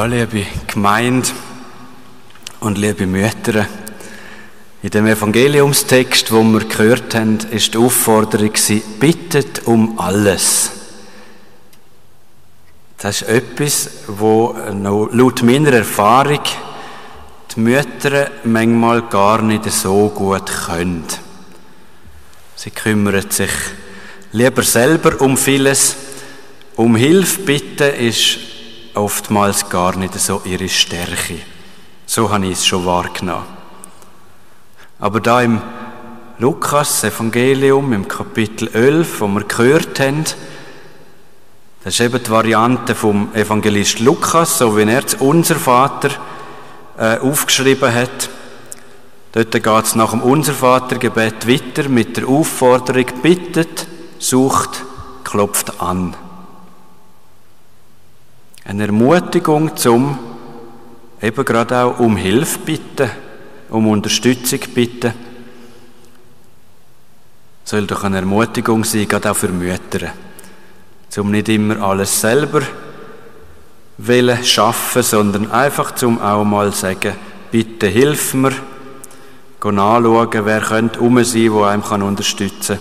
Ja, liebe Gemeinde und liebe Mütter, in dem Evangeliumstext, wo wir gehört haben, ist die Aufforderung bittet um alles. Das ist etwas, wo laut meiner Erfahrung die Mütter manchmal gar nicht so gut können. Sie kümmern sich lieber selber um vieles. Um Hilfe bitten ist oftmals gar nicht so ihre Stärke. So habe ich es schon wahrgenommen. Aber da im Lukas Evangelium im Kapitel 11, wo wir gehört haben, das ist eben die Variante vom Evangelist Lukas, so wie er unser Vater äh, aufgeschrieben hat. Dort geht es nach dem Unser Vatergebet weiter mit der Aufforderung, bittet, sucht, klopft an. Eine Ermutigung zum eben gerade auch um Hilfe bitten, um Unterstützung bitten. Soll doch eine Ermutigung sein, gerade auch für Mütter. Um nicht immer alles selber wollen schaffen, sondern einfach zum auch mal sagen, bitte hilf mir, gehen anschauen, wer könnte um sein, der einem unterstützen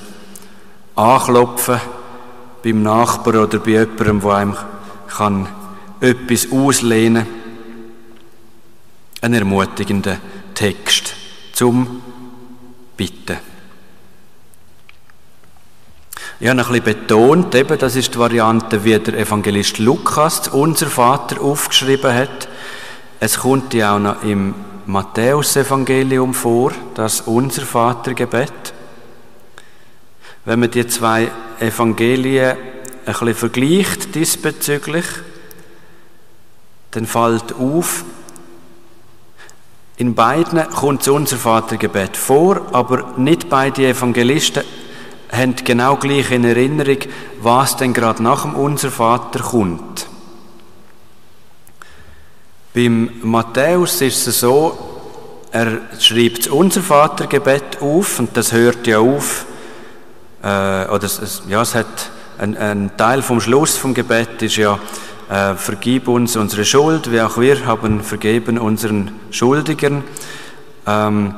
kann. Anklopfen beim Nachbar oder bei jemandem, der einem kann etwas auslehnen. Ein ermutigender Text zum Bitten. Ich habe ein bisschen betont, eben, das ist die Variante, wie der Evangelist Lukas unser Vater aufgeschrieben hat. Es kommt ja auch noch im Matthäus-Evangelium vor, das unser Vatergebet. Wenn man die zwei Evangelien ein bisschen vergleicht diesbezüglich, dann fällt auf, in beiden kommt das unser Vatergebet vor, aber nicht beide Evangelisten haben genau gleich in Erinnerung, was denn gerade nach dem Unser Vater kommt. Beim Matthäus ist es so, er schreibt das Unser Vatergebet auf und das hört ja auf, äh, oder es, ja, es hat ein, ein, Teil vom Schluss vom Gebet ist ja, äh, vergib uns unsere Schuld, wie auch wir haben vergeben unseren Schuldigern. Ähm,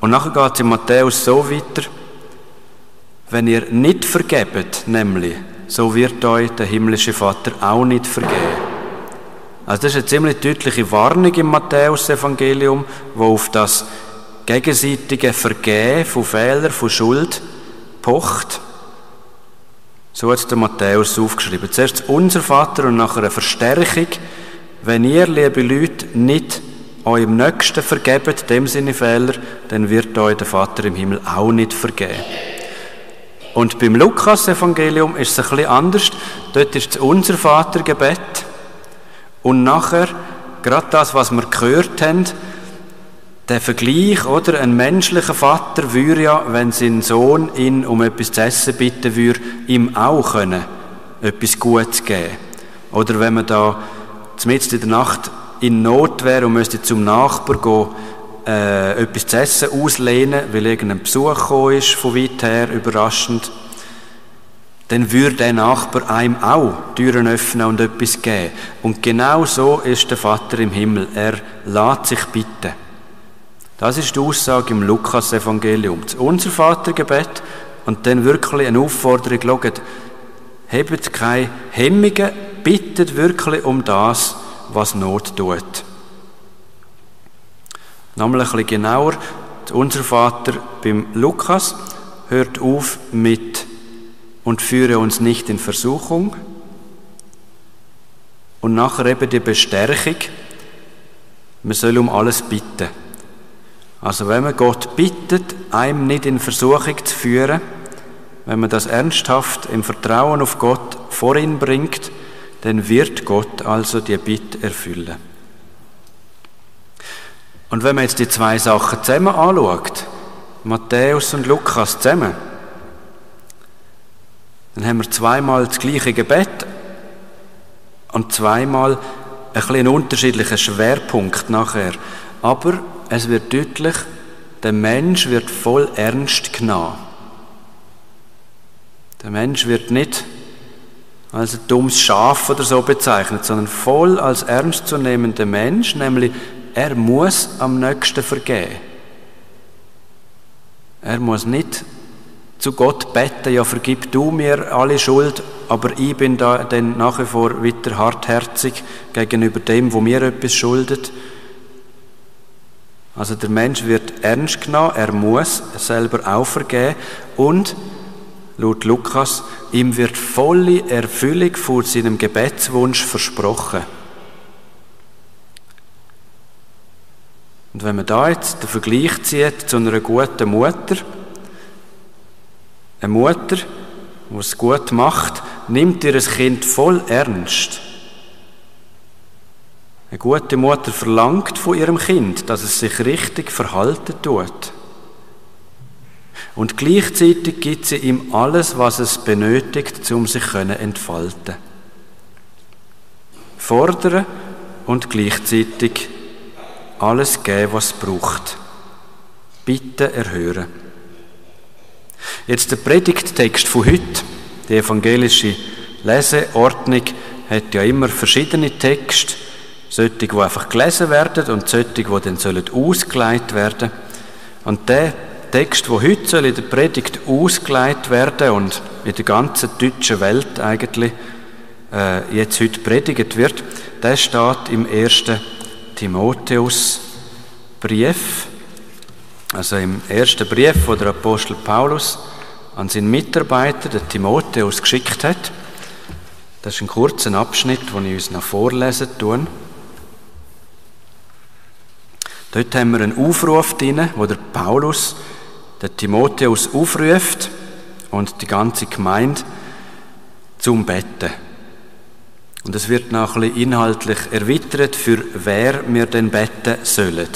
und nachher geht es in Matthäus so weiter, wenn ihr nicht vergebt, nämlich, so wird euch der himmlische Vater auch nicht vergeben. Also das ist eine ziemlich deutliche Warnung im Matthäus-Evangelium, wo auf das gegenseitige Vergehen von Fehlern, von Schuld pocht. So hat der Matthäus aufgeschrieben. Zuerst unser Vater und nachher eine Verstärkung. Wenn ihr, liebe Leute, nicht eurem Nächsten vergebt, dem Sinne Fehler, dann wird euch der Vater im Himmel auch nicht vergeben. Und beim Lukas-Evangelium ist es ein bisschen anders. Dort ist es unser Vatergebet. Und nachher, gerade das, was wir gehört haben, der Vergleich, oder? Ein menschlicher Vater würde ja, wenn sein Sohn ihn um etwas zu essen bitten würde, ihm auch können, etwas Gutes geben. Oder wenn man da mitten in der Nacht in Not wäre und müsste zum Nachbar gehen, äh, etwas zu essen auslehnen, weil irgendein Besuch gekommen ist, von weit her, überraschend, dann würde der Nachbar einem auch Türen öffnen und etwas geben. Und genau so ist der Vater im Himmel. Er lässt sich bitten. Das ist die Aussage im Lukas-Evangelium. Unser Vatergebet und dann wirklich eine Aufforderung, schaut, hebt keine Hemmungen, bittet wirklich um das, was Not tut. Nochmal ein bisschen genauer. Unser Vater beim Lukas hört auf mit und führe uns nicht in Versuchung. Und nachher eben die Bestärkung, man soll um alles bitten. Also wenn man Gott bittet, einem nicht in Versuchung zu führen, wenn man das ernsthaft im Vertrauen auf Gott vor ihn bringt, dann wird Gott also die Bitte erfüllen. Und wenn man jetzt die zwei Sachen zusammen anschaut, Matthäus und Lukas zusammen, dann haben wir zweimal das gleiche Gebet und zweimal ein bisschen unterschiedlicher Schwerpunkt nachher. Aber es wird deutlich, der Mensch wird voll ernst genommen. Der Mensch wird nicht als ein dummes Schaf oder so bezeichnet, sondern voll als ernstzunehmender Mensch, nämlich er muss am nächsten vergeben. Er muss nicht zu Gott beten, ja vergib du mir alle Schuld, aber ich bin da dann nach wie vor weiter hartherzig gegenüber dem, wo mir etwas schuldet. Also der Mensch wird ernst genommen, er muss selber auch und laut Lukas, ihm wird volle Erfüllung vor seinem Gebetswunsch versprochen. Und wenn man da jetzt den Vergleich zieht zu einer guten Mutter, eine Mutter, die es gut macht, nimmt ihr Kind voll ernst. Eine gute Mutter verlangt von ihrem Kind, dass es sich richtig verhalten tut. Und gleichzeitig gibt sie ihm alles, was es benötigt, um sich zu entfalten. Fordern und gleichzeitig alles geben, was es braucht. Bitte erhören. Jetzt der Predigttext von heute. Die evangelische Leseordnung hat ja immer verschiedene Texte. Solche, die einfach gelesen werden und solche, die dann ausgelegt werden. Und der Text, der heute soll in der Predigt ausgelegt werden und in der ganzen deutschen Welt eigentlich äh, jetzt heute predigt wird, der steht im ersten Timotheusbrief, also im ersten Brief, wo der Apostel Paulus an seinen Mitarbeiter, den Timotheus, geschickt hat. Das ist ein kurzer Abschnitt, den ich uns noch vorlesen tue. Dort haben wir einen Aufruf drin, wo der Paulus der Timotheus aufruft und die ganze Gemeinde zum Betten. Und es wird noch ein bisschen inhaltlich erweitert, für wer wir denn beten sollen.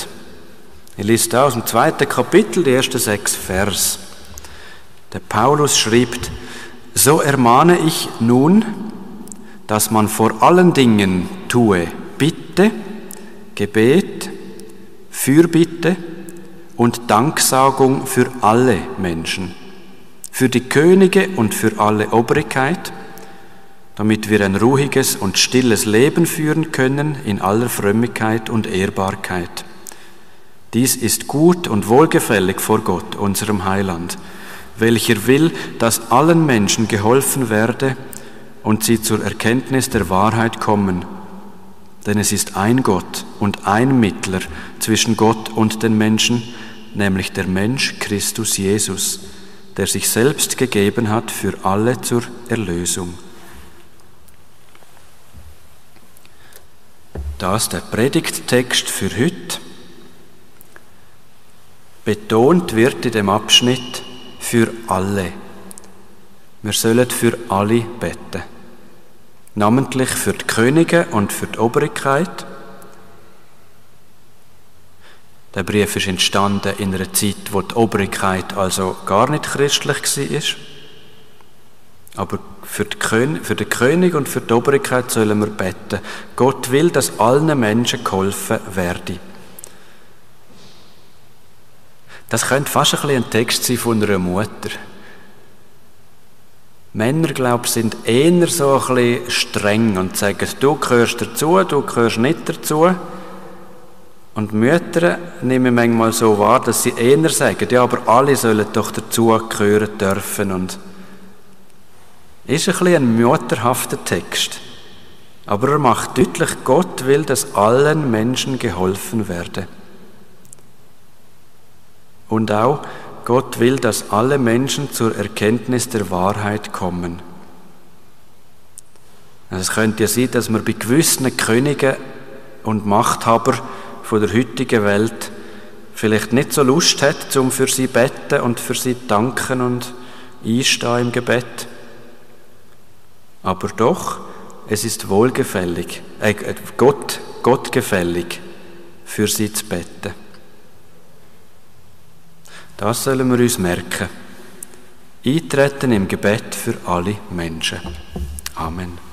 Ich lese aus dem zweiten Kapitel, die ersten sechs Vers. Der Paulus schreibt, so ermahne ich nun, dass man vor allen Dingen tue Bitte, Gebet, Fürbitte, und Danksagung für alle Menschen, für die Könige und für alle Obrigkeit, damit wir ein ruhiges und stilles Leben führen können in aller Frömmigkeit und Ehrbarkeit. Dies ist gut und wohlgefällig vor Gott, unserem Heiland, welcher will, dass allen Menschen geholfen werde und sie zur Erkenntnis der Wahrheit kommen. Denn es ist ein Gott und ein Mittler zwischen Gott und den Menschen, nämlich der Mensch Christus Jesus, der sich selbst gegeben hat für alle zur Erlösung. Das ist der Predigttext für heute. Betont wird in dem Abschnitt für alle. Wir sollen für alle beten. Namentlich für die Könige und für die Obrigkeit der Brief ist entstanden in einer Zeit, wo die Obrigkeit also gar nicht christlich war. Aber für, König, für den König und für die Obrigkeit sollen wir beten. Gott will, dass allen Menschen geholfen werde. Das könnte fast ein, ein Text sein von einer Mutter. Männer, glaube ich, sind eher so ein bisschen streng und sagen, du gehörst dazu, du gehörst nicht dazu. Und Mütter nehmen manchmal so wahr, dass sie eher sagen, ja, aber alle sollen doch dazugehören dürfen. Und ist ein bisschen ein mütterhafter Text. Aber er macht deutlich, Gott will, dass allen Menschen geholfen werde. Und auch, Gott will, dass alle Menschen zur Erkenntnis der Wahrheit kommen. Es könnte ja sein, dass man bei gewissen Königen und Machthabern von der heutigen Welt vielleicht nicht so Lust hat, um für sie beten und für sie danken und einstehen im Gebet. Aber doch, es ist wohlgefällig, äh, Gott, Gottgefällig, für sie zu beten. Das sollen wir uns merken. Eintreten im Gebet für alle Menschen. Amen.